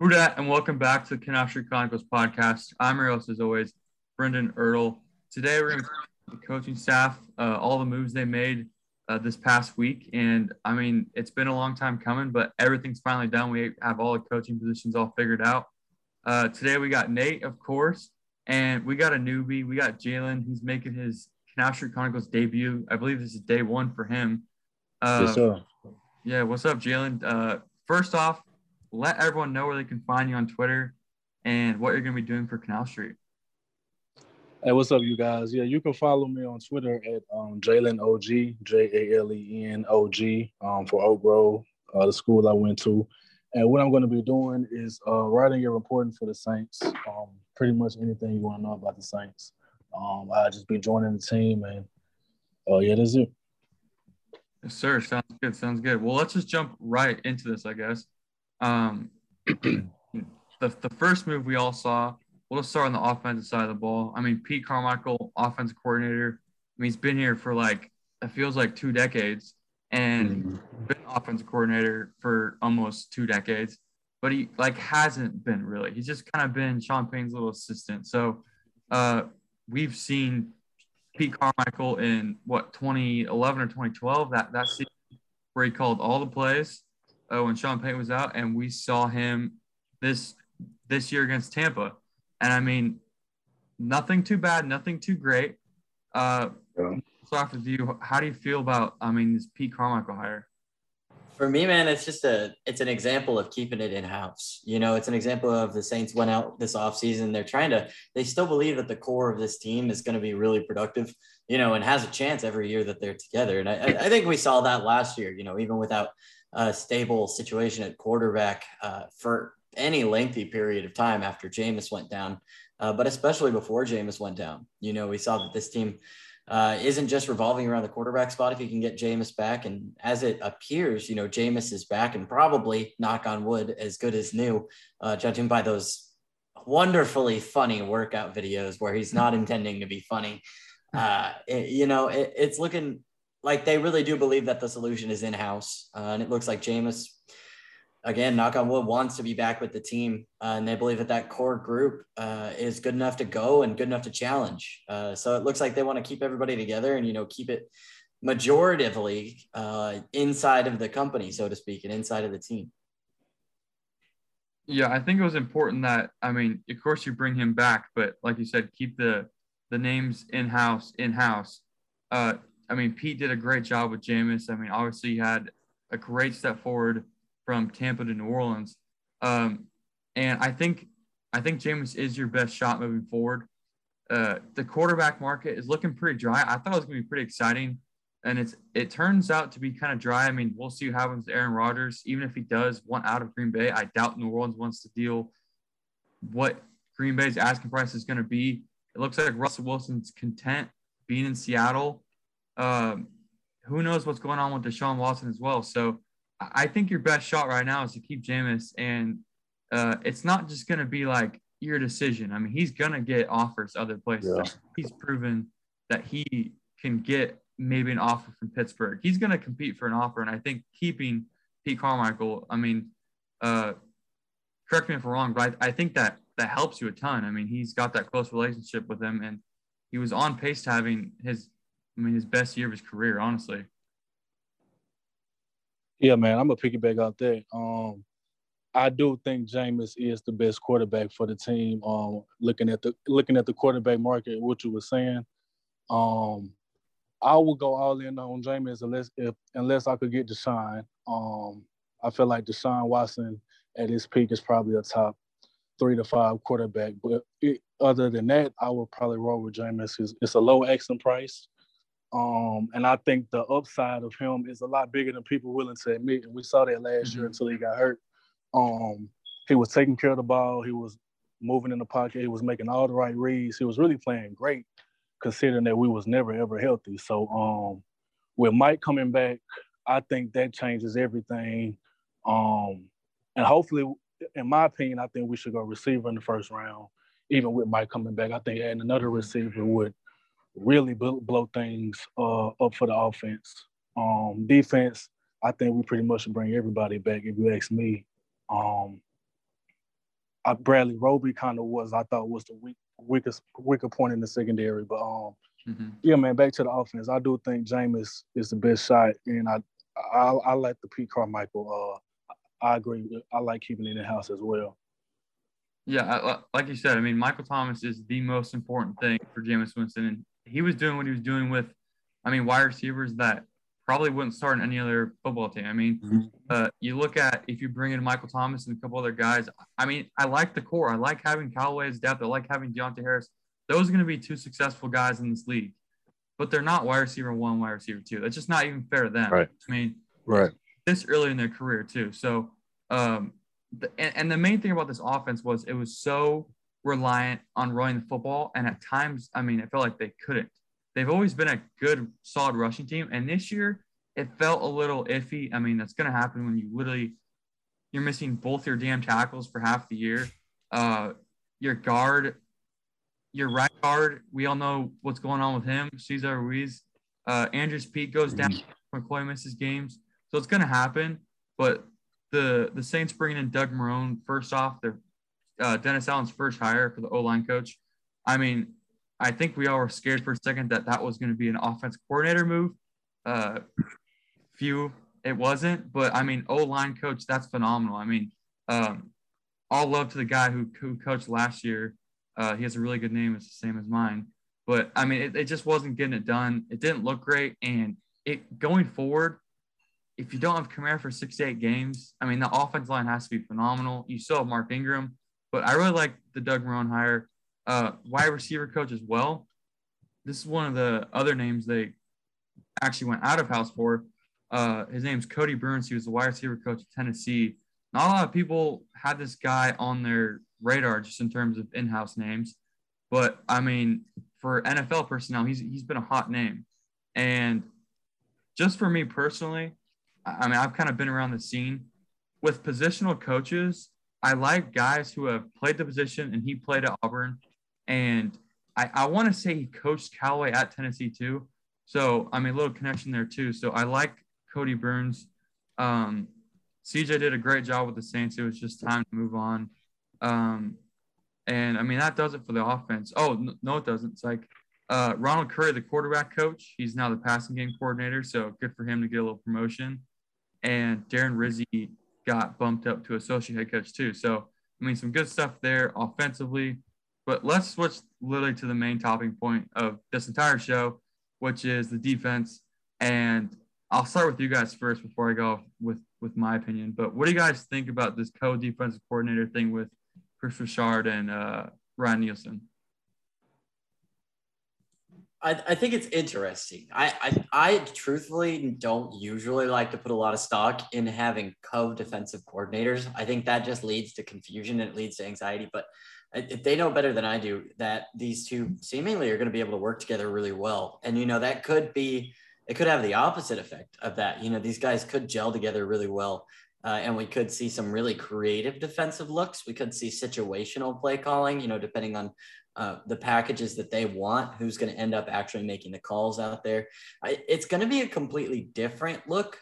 Who and welcome back to the Canal Street Chronicles podcast. I'm your host, as always, Brendan Ertl. Today, we're going to the coaching staff, uh, all the moves they made uh, this past week. And I mean, it's been a long time coming, but everything's finally done. We have all the coaching positions all figured out. Uh, today, we got Nate, of course, and we got a newbie. We got Jalen. He's making his Canal Street Chronicles debut. I believe this is day one for him. Uh, Yes, sir. yeah, what's up, Jalen? Uh, first off, let everyone know where they can find you on Twitter and what you're going to be doing for Canal Street. Hey, what's up, you guys? Yeah, you can follow me on Twitter at um, Jalen OG, J A L E N O G, um, for Oak Grove, uh, the school I went to. And what I'm going to be doing is uh, writing and reporting for the Saints. Um, pretty much anything you want to know about the Saints. Um, I'll just be joining the team, and uh, yeah, that's it. Yes, sir. Sounds good. Sounds good. Well, let's just jump right into this, I guess. Um, the, the first move we all saw, we'll just start on the offensive side of the ball. I mean, Pete Carmichael, offensive coordinator. I mean, he's been here for like, it feels like two decades and been offensive coordinator for almost two decades, but he like hasn't been really. He's just kind of been Sean Payton's little assistant. So uh, we've seen Pete Carmichael in what 2011 or 2012 that that season where he called all the plays uh, when Sean Payton was out, and we saw him this this year against Tampa. And I mean, nothing too bad, nothing too great. Uh, Yeah. start with you. How do you feel about I mean this Pete Carmichael hire? For me, man, it's just a it's an example of keeping it in house. You know, it's an example of the Saints went out this offseason. They're trying to they still believe that the core of this team is going to be really productive, you know, and has a chance every year that they're together. And I, I I think we saw that last year, you know, even without a stable situation at quarterback uh, for any lengthy period of time after Jameis went down, uh, but especially before Jameis went down. You know, we saw that this team uh, isn't just revolving around the quarterback spot if you can get Jameis back. And as it appears, you know, Jameis is back and probably, knock on wood, as good as new, uh, judging by those wonderfully funny workout videos where he's not intending to be funny. Uh, it- you know, it, it's looking like they really do believe that the solution is in house. Uh, and it looks like Jameis, again, knock on wood, wants to be back with the team. Uh, and they believe that that core group uh, is good enough to go and good enough to challenge. Uh, so it looks like they want to keep everybody together and, you know, keep it majoritively uh, inside of the company, so to speak, and inside of the team. Yeah, I think it was important that I mean, of course, you bring him back, but like you said, keep the the names in house in house. Uh, I mean, Pete did a great job with Jameis. I mean, obviously, he had a great step forward from Tampa to New Orleans, um, and I think I think Jameis is your best shot moving forward. Uh, the quarterback market is looking pretty dry. I thought it was going to be pretty exciting, and it's it turns out to be kind of dry. I mean, we'll see what happens to Aaron Rodgers. Even if he does want out of Green Bay, I doubt New Orleans wants to deal what Green Bay's asking price is going to be. It looks like Russell Wilson's content being in Seattle. Um, who knows what's going on with Deshaun Watson as well. So I think your best shot right now is to keep Jameis, and uh, it's not just going to be like your decision. I mean, he's going to get offers other places. Yeah. He's proven that he can get maybe an offer from Pittsburgh. He's going to compete for an offer, and I think keeping Pete Carmichael. I mean, uh, correct me if I'm wrong, but I, I think that that helps you a ton. I mean, he's got that close relationship with him, and he was on pace to having his, I mean, his best year of his career, honestly. Yeah, man, I'm gonna piggyback out there. Um, I do think Jameis is the best quarterback for the team. Um, looking at the looking at the quarterback market, what you were saying, um, I would go all in on Jameis unless if unless I could get Deshaun. Um, I feel like Deshaun Watson at his peak is probably a top three to five quarterback. But it, other than that, I would probably roll with Jameis. It's, it's a low exit price. Um, and I think the upside of him is a lot bigger than people willing to admit. And we saw that last year until he got hurt. Um, he was taking care of the ball. He was moving in the pocket. He was making all the right reads. He was really playing great, considering that we was never ever healthy. So um, with Mike coming back, I think that changes everything. Um, and hopefully, in my opinion, I think we should go receiver in the first round. Even with Mike coming back, I think adding another receiver would really blow, blow things uh, up for the offense. Um, defense, I think we pretty much bring everybody back. If you ask me, um, I, Bradley Roby kind of was I thought was the weak, weakest weaker point in the secondary, but um, Mm-hmm. yeah, man, back to the offense. I do think Jameis is the best shot, and I I, I like the Pete Carmichael. Uh, I agree. I like keeping it in house as well. Yeah, I- like you said, I mean, Michael Thomas is the most important thing for Jameis Winston, and he was doing what he was doing with, I mean, wide receivers that probably wouldn't start in any other football team. I mean, uh, you look at if you bring in Michael Thomas and a couple other guys. I mean, I like the core. I like having Callaway as depth. I like having Deonte Harris. Those are going to be two successful guys in this league, but they're not wide receiver one, wide receiver two. That's just not even fair to them. Right. I mean, Right. this early in their career too. So, um, the, and, and the main thing about this offense was it was so reliant on running the football, and at times, I mean, it felt like they couldn't. They've always been a good, solid rushing team, and this year it felt a little iffy. I mean, that's going to happen when you literally you're missing both your damn tackles for half the year. Uh, your guard, your right guard, we all know what's going on with him. Cesar Ruiz, uh, Andrus Peat goes down. McCoy misses games. So it's going to happen. But the the Saints bringing in Doug Marrone first off, their uh, Dennis Allen's first hire for the O line coach. I mean, I think we all were scared for a second that that was going to be an offense coordinator move. Uh, few, it wasn't. But I mean, O line coach, that's phenomenal. I mean, um, all love to the guy who, who coached last year. Uh, he has a really good name. It's the same as mine. But I mean, it, it just wasn't getting it done. It didn't look great. And it going forward, if you don't have Kamara for six to eight games, I mean, the offense line has to be phenomenal. You still have Mark Ingram, but I really like the Doug Marrone hire. Uh, wide receiver coach as well. This is one of the other names they actually went out of house for. Uh, his name's Kodi Burns. He was the wide receiver coach at Tennessee. Not a lot of people had this guy on their radar just in terms of in-house names, but I mean, for NFL personnel, he's he's been a hot name. And just for me personally, I mean, I've kind of been around the scene with positional coaches. I like guys who have played the position, and he played at Auburn, and I, I want to say he coached Callaway at Tennessee too. So I mean, a little connection there too. So I like Kodi Burns. Um, CJ did a great job with the Saints. It was just time to move on. Um, and I mean, that does it for the offense. Oh, no, it doesn't. It's like uh, Ronald Curry, the quarterback coach, he's now the passing game coordinator. So good for him to get a little promotion. And Darren Rizzi got bumped up to associate head coach too. So, I mean, some good stuff there offensively. But let's switch literally to the main topping point of this entire show, which is the defense. And I'll start with you guys first before I go with with my opinion. But what do you guys think about this co-defensive coordinator thing with Kris Richard and uh, Ryan Nielsen? I, I think it's interesting. I, I I truthfully don't usually like to put a lot of stock in having co-defensive coordinators. I think that just leads to confusion and it leads to anxiety. But if they know better than I do that these two seemingly are going to be able to work together really well, and you know that could be it could have the opposite effect of that. You know, these guys could gel together really well. Uh, and we could see some really creative defensive looks. We could see situational play calling, you know, depending on uh, the packages that they want, who's going to end up actually making the calls out there. I, it's going to be a completely different look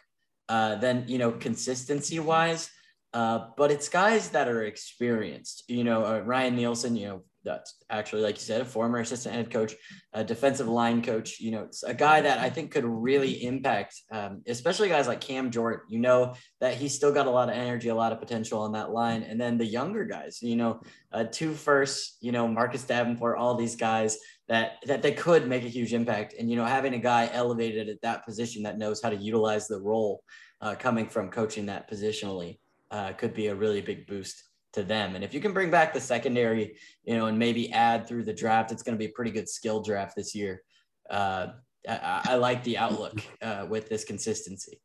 uh, than, you know, consistency wise. Uh, but it's guys that are experienced. You know, uh, Ryan Nielsen, you know, that's actually, like you said, a former assistant head coach, a defensive line coach, you know, a guy that I think could really impact, um, especially guys like Cam Jordan. You know, that he's still got a lot of energy, a lot of potential on that line. And then the younger guys, you know, uh, two first, you know, Marcus Davenport, all these guys that, that they could make a huge impact. And, you know, having a guy elevated at that position that knows how to utilize the role uh, coming from coaching that positionally uh, could be a really big boost to them. And if you can bring back the secondary, you know, and maybe add through the draft, it's going to be a pretty good skill draft this year. Uh, I, I, like the outlook uh, with this consistency.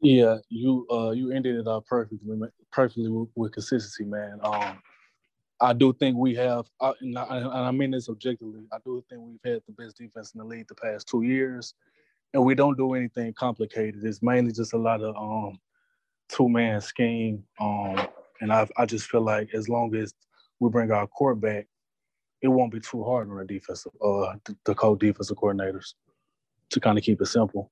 Yeah, you uh, you ended it up perfectly, perfectly with, with consistency, man. Um, I do think we have, uh, and, I, and I mean this objectively. I do think we've had the best defense in the league the past two years, and we don't do anything complicated. It's mainly just a lot of um, two man scheme. Um, and I I just feel like as long as we bring our court back, it won't be too hard on the defensive uh the, the co-defensive coordinators to kind of keep it simple.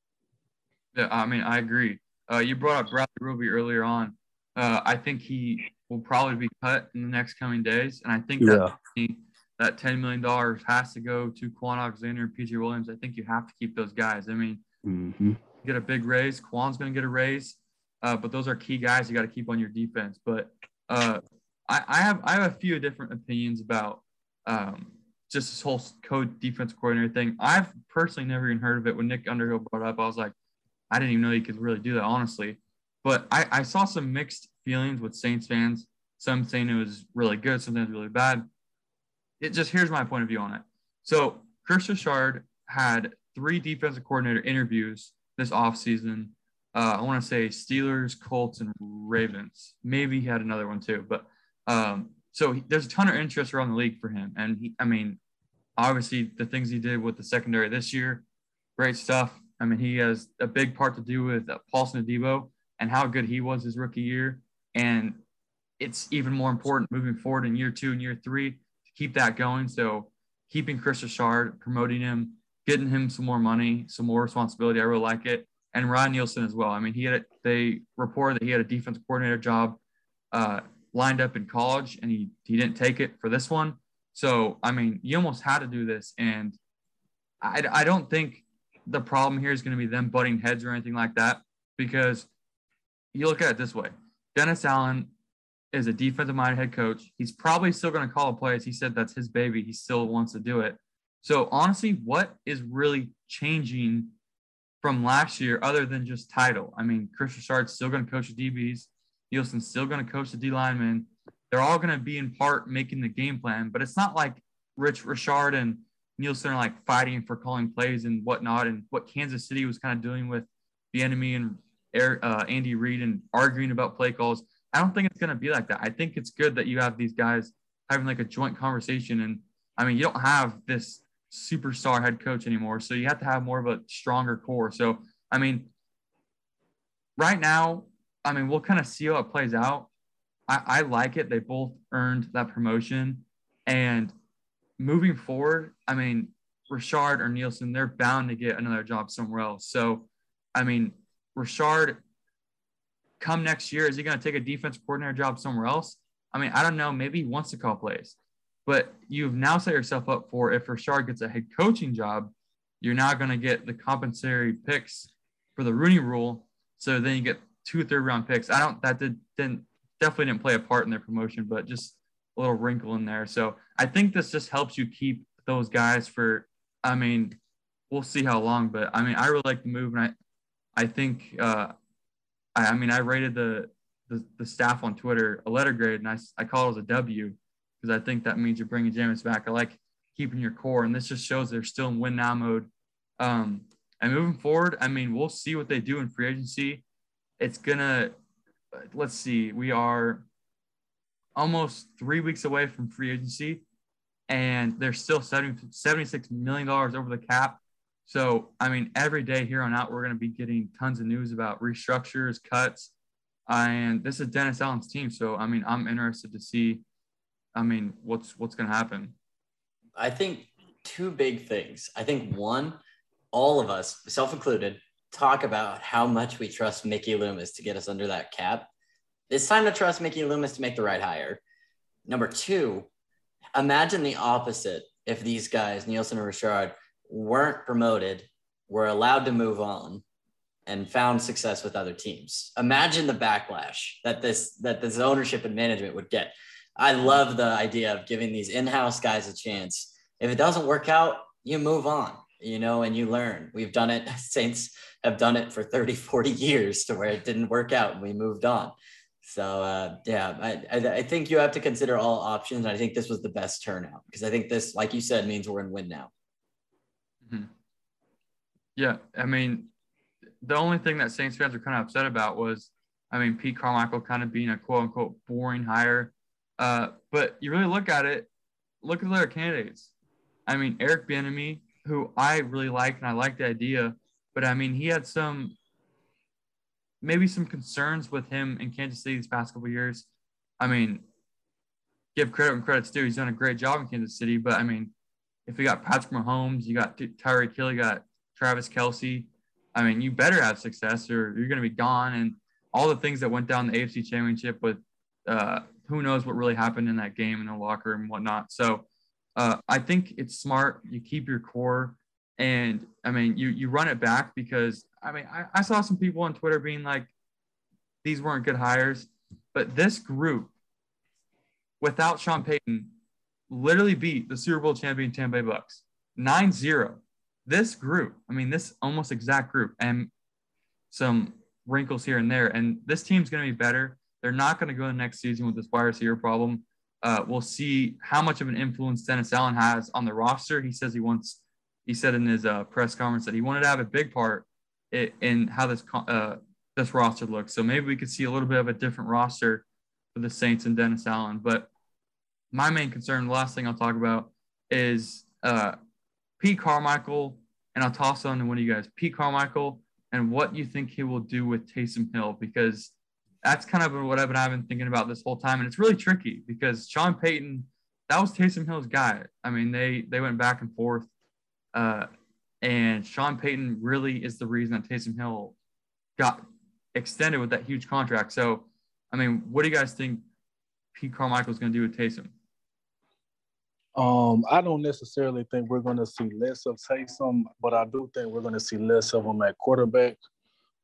Yeah, I mean I agree. Uh, you brought up Bradley Roby earlier on. Uh, I think he will probably be cut in the next coming days, and I think that yeah. that ten million dollars has to go to Kwon Alexander and PJ Williams. I think you have to keep those guys. I mean, mm-hmm. get a big raise. Kwon's going to get a raise. Uh, but those are key guys you got to keep on your defense. But uh, I, I, have I have a few different opinions about um, just this whole code defense coordinator thing. I've personally never even heard of it. When Nick Underhill brought up, I was like, I didn't even know you could really do that, honestly. But I, I saw some mixed feelings with Saints fans. Some saying it was really good, sometimes really bad. It just here's my point of view on it. So Kris Richard had three defensive coordinator interviews this offseason uh, I want to say Steelers, Colts, and Ravens. Maybe he had another one too. But um, so he, there's a ton of interest around the league for him. And he, I mean, obviously the things he did with the secondary this year, great stuff. I mean, he has a big part to do with uh, Paulson Adebo and how good he was his rookie year. And it's even more important moving forward in year two and year three to keep that going. So keeping Kris Richard, promoting him, getting him some more money, some more responsibility. I really like it and Ryan Nielsen as well. I mean, he had a, they reported that he had a defense coordinator job uh, lined up in college, and he he didn't take it for this one. So I mean, you almost had to do this, and I I don't think the problem here is going to be them butting heads or anything like that because you look at it this way: Dennis Allen is a defensive-minded head coach. He's probably still going to call a plays. He said that's his baby. He still wants to do it. So honestly, what is really changing? From last year other than just title. I mean, Kris Richard's still going to coach the DBs. Nielsen's still going to coach the D linemen. They're all going to be in part making the game plan, but it's not like Rich Richard and Nielsen are like fighting for calling plays and whatnot, and what Kansas City was kind of doing with the enemy and uh, Andy Reid and arguing about play calls. I don't think it's going to be like that. I think it's good that you have these guys having like a joint conversation. And I mean, you don't have this superstar head coach anymore. So you have to have more of a stronger core. So, I mean, right now, I mean, we'll kind of see how it plays out. I, I like it. They both earned that promotion. And moving forward, I mean, Richard or Nielsen, they're bound to get another job somewhere else. So, I mean, Richard, come next year, is he going to take a defense coordinator job somewhere else? I mean, I don't know. Maybe he wants to call plays. But you've now set yourself up for if Richard gets a head coaching job, you're now going to get the compensatory picks for the Rooney Rule. So then you get two third round picks. I don't that did didn't definitely didn't play a part in their promotion, but just a little wrinkle in there. So I think this just helps you keep those guys for. I mean, we'll see how long, but I mean, I really like the move, and I, I think, uh, I, I mean, I rated the, the the staff on Twitter a letter grade, and I I call it as a W because I think that means you're bringing Jameis back. I like keeping your core, and this just shows they're still in win now mode. Um, and moving forward, I mean, we'll see what they do in free agency. It's gonna, let's see, we are almost three weeks away from free agency, and they're still 70, $76 million over the cap. So, I mean, every day here on out, we're to be getting tons of news about restructures, cuts, and this is Dennis Allen's team. So, I mean, I'm interested to see, I mean, what's what's going to happen. I think two big things. I think one, all of us, self included, talk about how much we trust Mickey Loomis to get us under that cap. It's time to trust Mickey Loomis to make the right hire. Number two, imagine the opposite if these guys, Nielsen and Richard, weren't promoted, were allowed to move on, and found success with other teams. Imagine the backlash that this that this ownership and management would get. I love the idea of giving these in-house guys a chance. If it doesn't work out, you move on, you know, and you learn. We've done it. Saints have done it for 30, 40 years to where it didn't work out and we moved on. So uh, yeah, I, I, think you have to consider all options. And I think this was the best turnout because I think this, like you said, means we're in win now. Mm-hmm. Yeah, I mean, the only thing that Saints fans were kind of upset about was, I mean, Pete Carmichael kind of being a quote unquote boring hire. Uh, but you really look at it, look at the other candidates. I mean, Eric Bieniemy, who I really like and I like the idea, but I mean, he had some maybe some concerns with him in Kansas City these past couple years. I mean, give credit when credit's due. He's done a great job in Kansas City, but I mean, if you got Patrick Mahomes, you got Tyreek Hill, you got Travis Kelce, I mean, you better have success or you're going to be gone. And all the things that went down the AFC Championship with uh, who knows what really happened in that game in the locker and whatnot. So uh, I think it's smart. You keep your core, and I mean, you you run it back because I mean, I, I saw some people on Twitter being like, these weren't good hires, but this group, without Sean Payton, literally beat the Super Bowl champion Tampa Bay Bucks 9 0. This group, I mean, this almost exact group, and some wrinkles here and there. And this team's going to be better. They're not going to go the next season with this wide receiver problem. Uh, we'll see how much of an influence Dennis Allen has on the roster. He says he wants, he said in his uh, press conference that he wanted to have a big part in, in how this uh, this roster looks. So maybe we could see a little bit of a different roster for the Saints and Dennis Allen. But my main concern, the last thing I'll talk about is uh, Pete Carmichael, and I'll toss on to one of you guys, Pete Carmichael, and what you think he will do with Taysom Hill, because that's kind of what I've been, I've been thinking about this whole time. And it's really tricky because Sean Payton, that was Taysom Hill's guy. I mean, they they went back and forth. Uh, and Sean Payton really is the reason that Taysom Hill got extended with that huge contract. So, I mean, what do you guys think Pete Carmichael is going to do with Taysom? Um, I don't necessarily think we're going to see less of Taysom, but I do think we're going to see less of him at quarterback.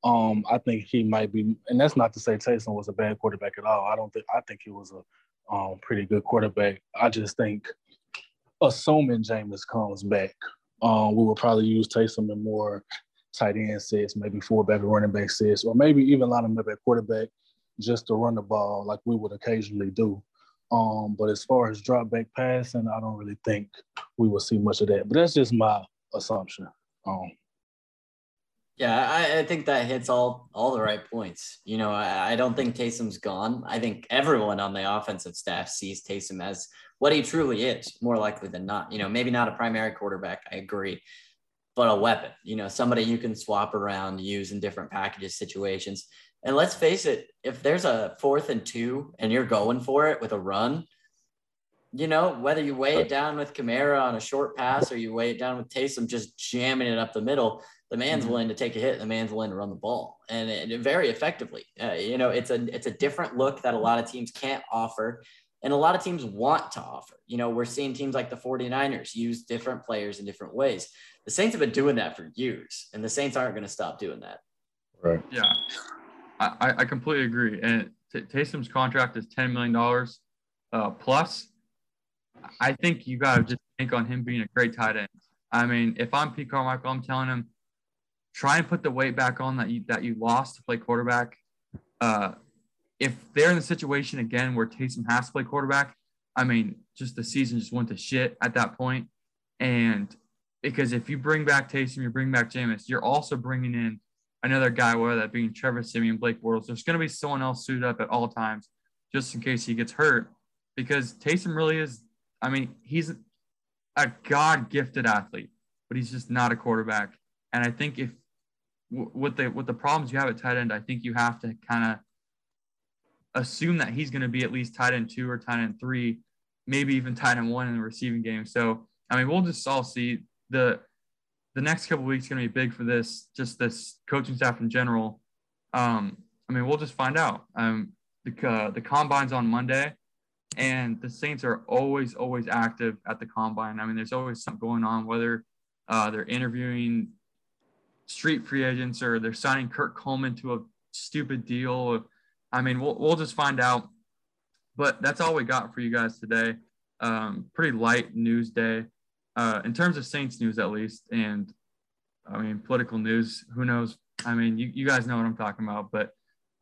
Um, I think he might be, and that's not to say Taysom was a bad quarterback at all. I don't think I think he was a um, pretty good quarterback. I just think, assuming Jameis comes back, um, we will probably use Taysom in more tight end sets, maybe fullback or running back sets, or maybe even line him up at quarterback just to run the ball like we would occasionally do. Um, but as far as drop back passing, I don't really think we will see much of that. But that's just my assumption. Um, yeah, I, I, think that hits all all the right points. You know, I, I, don't think Taysom's gone. I think everyone on the offensive staff sees Taysom as what he truly is, more likely than not. You know, maybe not a primary quarterback, I agree, but a weapon. You know, somebody you can swap around, use in different packages situations. And let's face it, if there's a fourth and two and you're going for it with a run, you know, whether you weigh it down with Kamara on a short pass or you weigh it down with Taysom just jamming it up the middle, the man's mm-hmm. willing to take a hit. The man's willing to run the ball and, and very effectively. Uh, you know, it's a it's a different look that a lot of teams can't offer. And a lot of teams want to offer. You know, we're seeing teams like the 49ers use different players in different ways. The Saints have been doing that for years, and the Saints aren't going to stop doing that. Right. Yeah. I, I completely agree. And T- Taysom's contract is $10 million uh, plus. I think you got to just think on him being a great tight end. I mean, if I'm Pete Carmichael, I'm telling him, try and put the weight back on that you, that you lost to play quarterback. Uh, if they're in the situation again where Taysom has to play quarterback, I mean, just the season just went to shit at that point. And because if you bring back Taysom, you bring back Jameis, you're also bringing in another guy, whether that being Trevor Siemian, Blake Bortles. There's going to be someone else suited up at all times just in case he gets hurt because Taysom really is, I mean, he's a God gifted athlete but he's just not a quarterback. And I think if with the with the problems you have at tight end, I think you have to kind of assume that he's going to be at least tight end two or tight end three, maybe even tight end one in the receiving game. So I mean, we'll just all see the the next couple weeks going to be big for this, just this coaching staff in general. Um, I mean, we'll just find out. Um, the uh, the combine's on Monday, and the Saints are always always active at the combine. I mean, there's always something going on, whether uh, they're interviewing street free agents or they're signing Kirk Coleman to a stupid deal. I mean, we'll, we'll just find out. But that's all we got for you guys today. Um, pretty light news day uh, in terms of Saints news, at least. And I mean, political news, who knows? I mean, you, you guys know what I'm talking about. But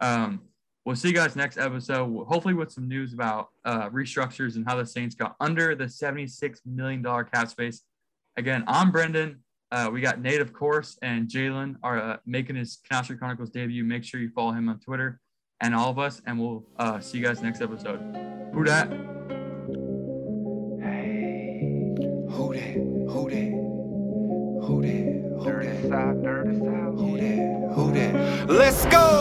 um, we'll see you guys next episode, hopefully with some news about uh, restructures and how the Saints got under the $76 million cap space. Again, I'm Brendan. Uh, we got Nate, of course, and Jalen are uh, making his Canal Street Chronicles debut. Make sure you follow him on Twitter and all of us, and we'll uh, see you guys next episode. Who dat? Hey, who that? Who that? Who that? Who Dirty South, Dirty South. Who that? Who that? Let's go.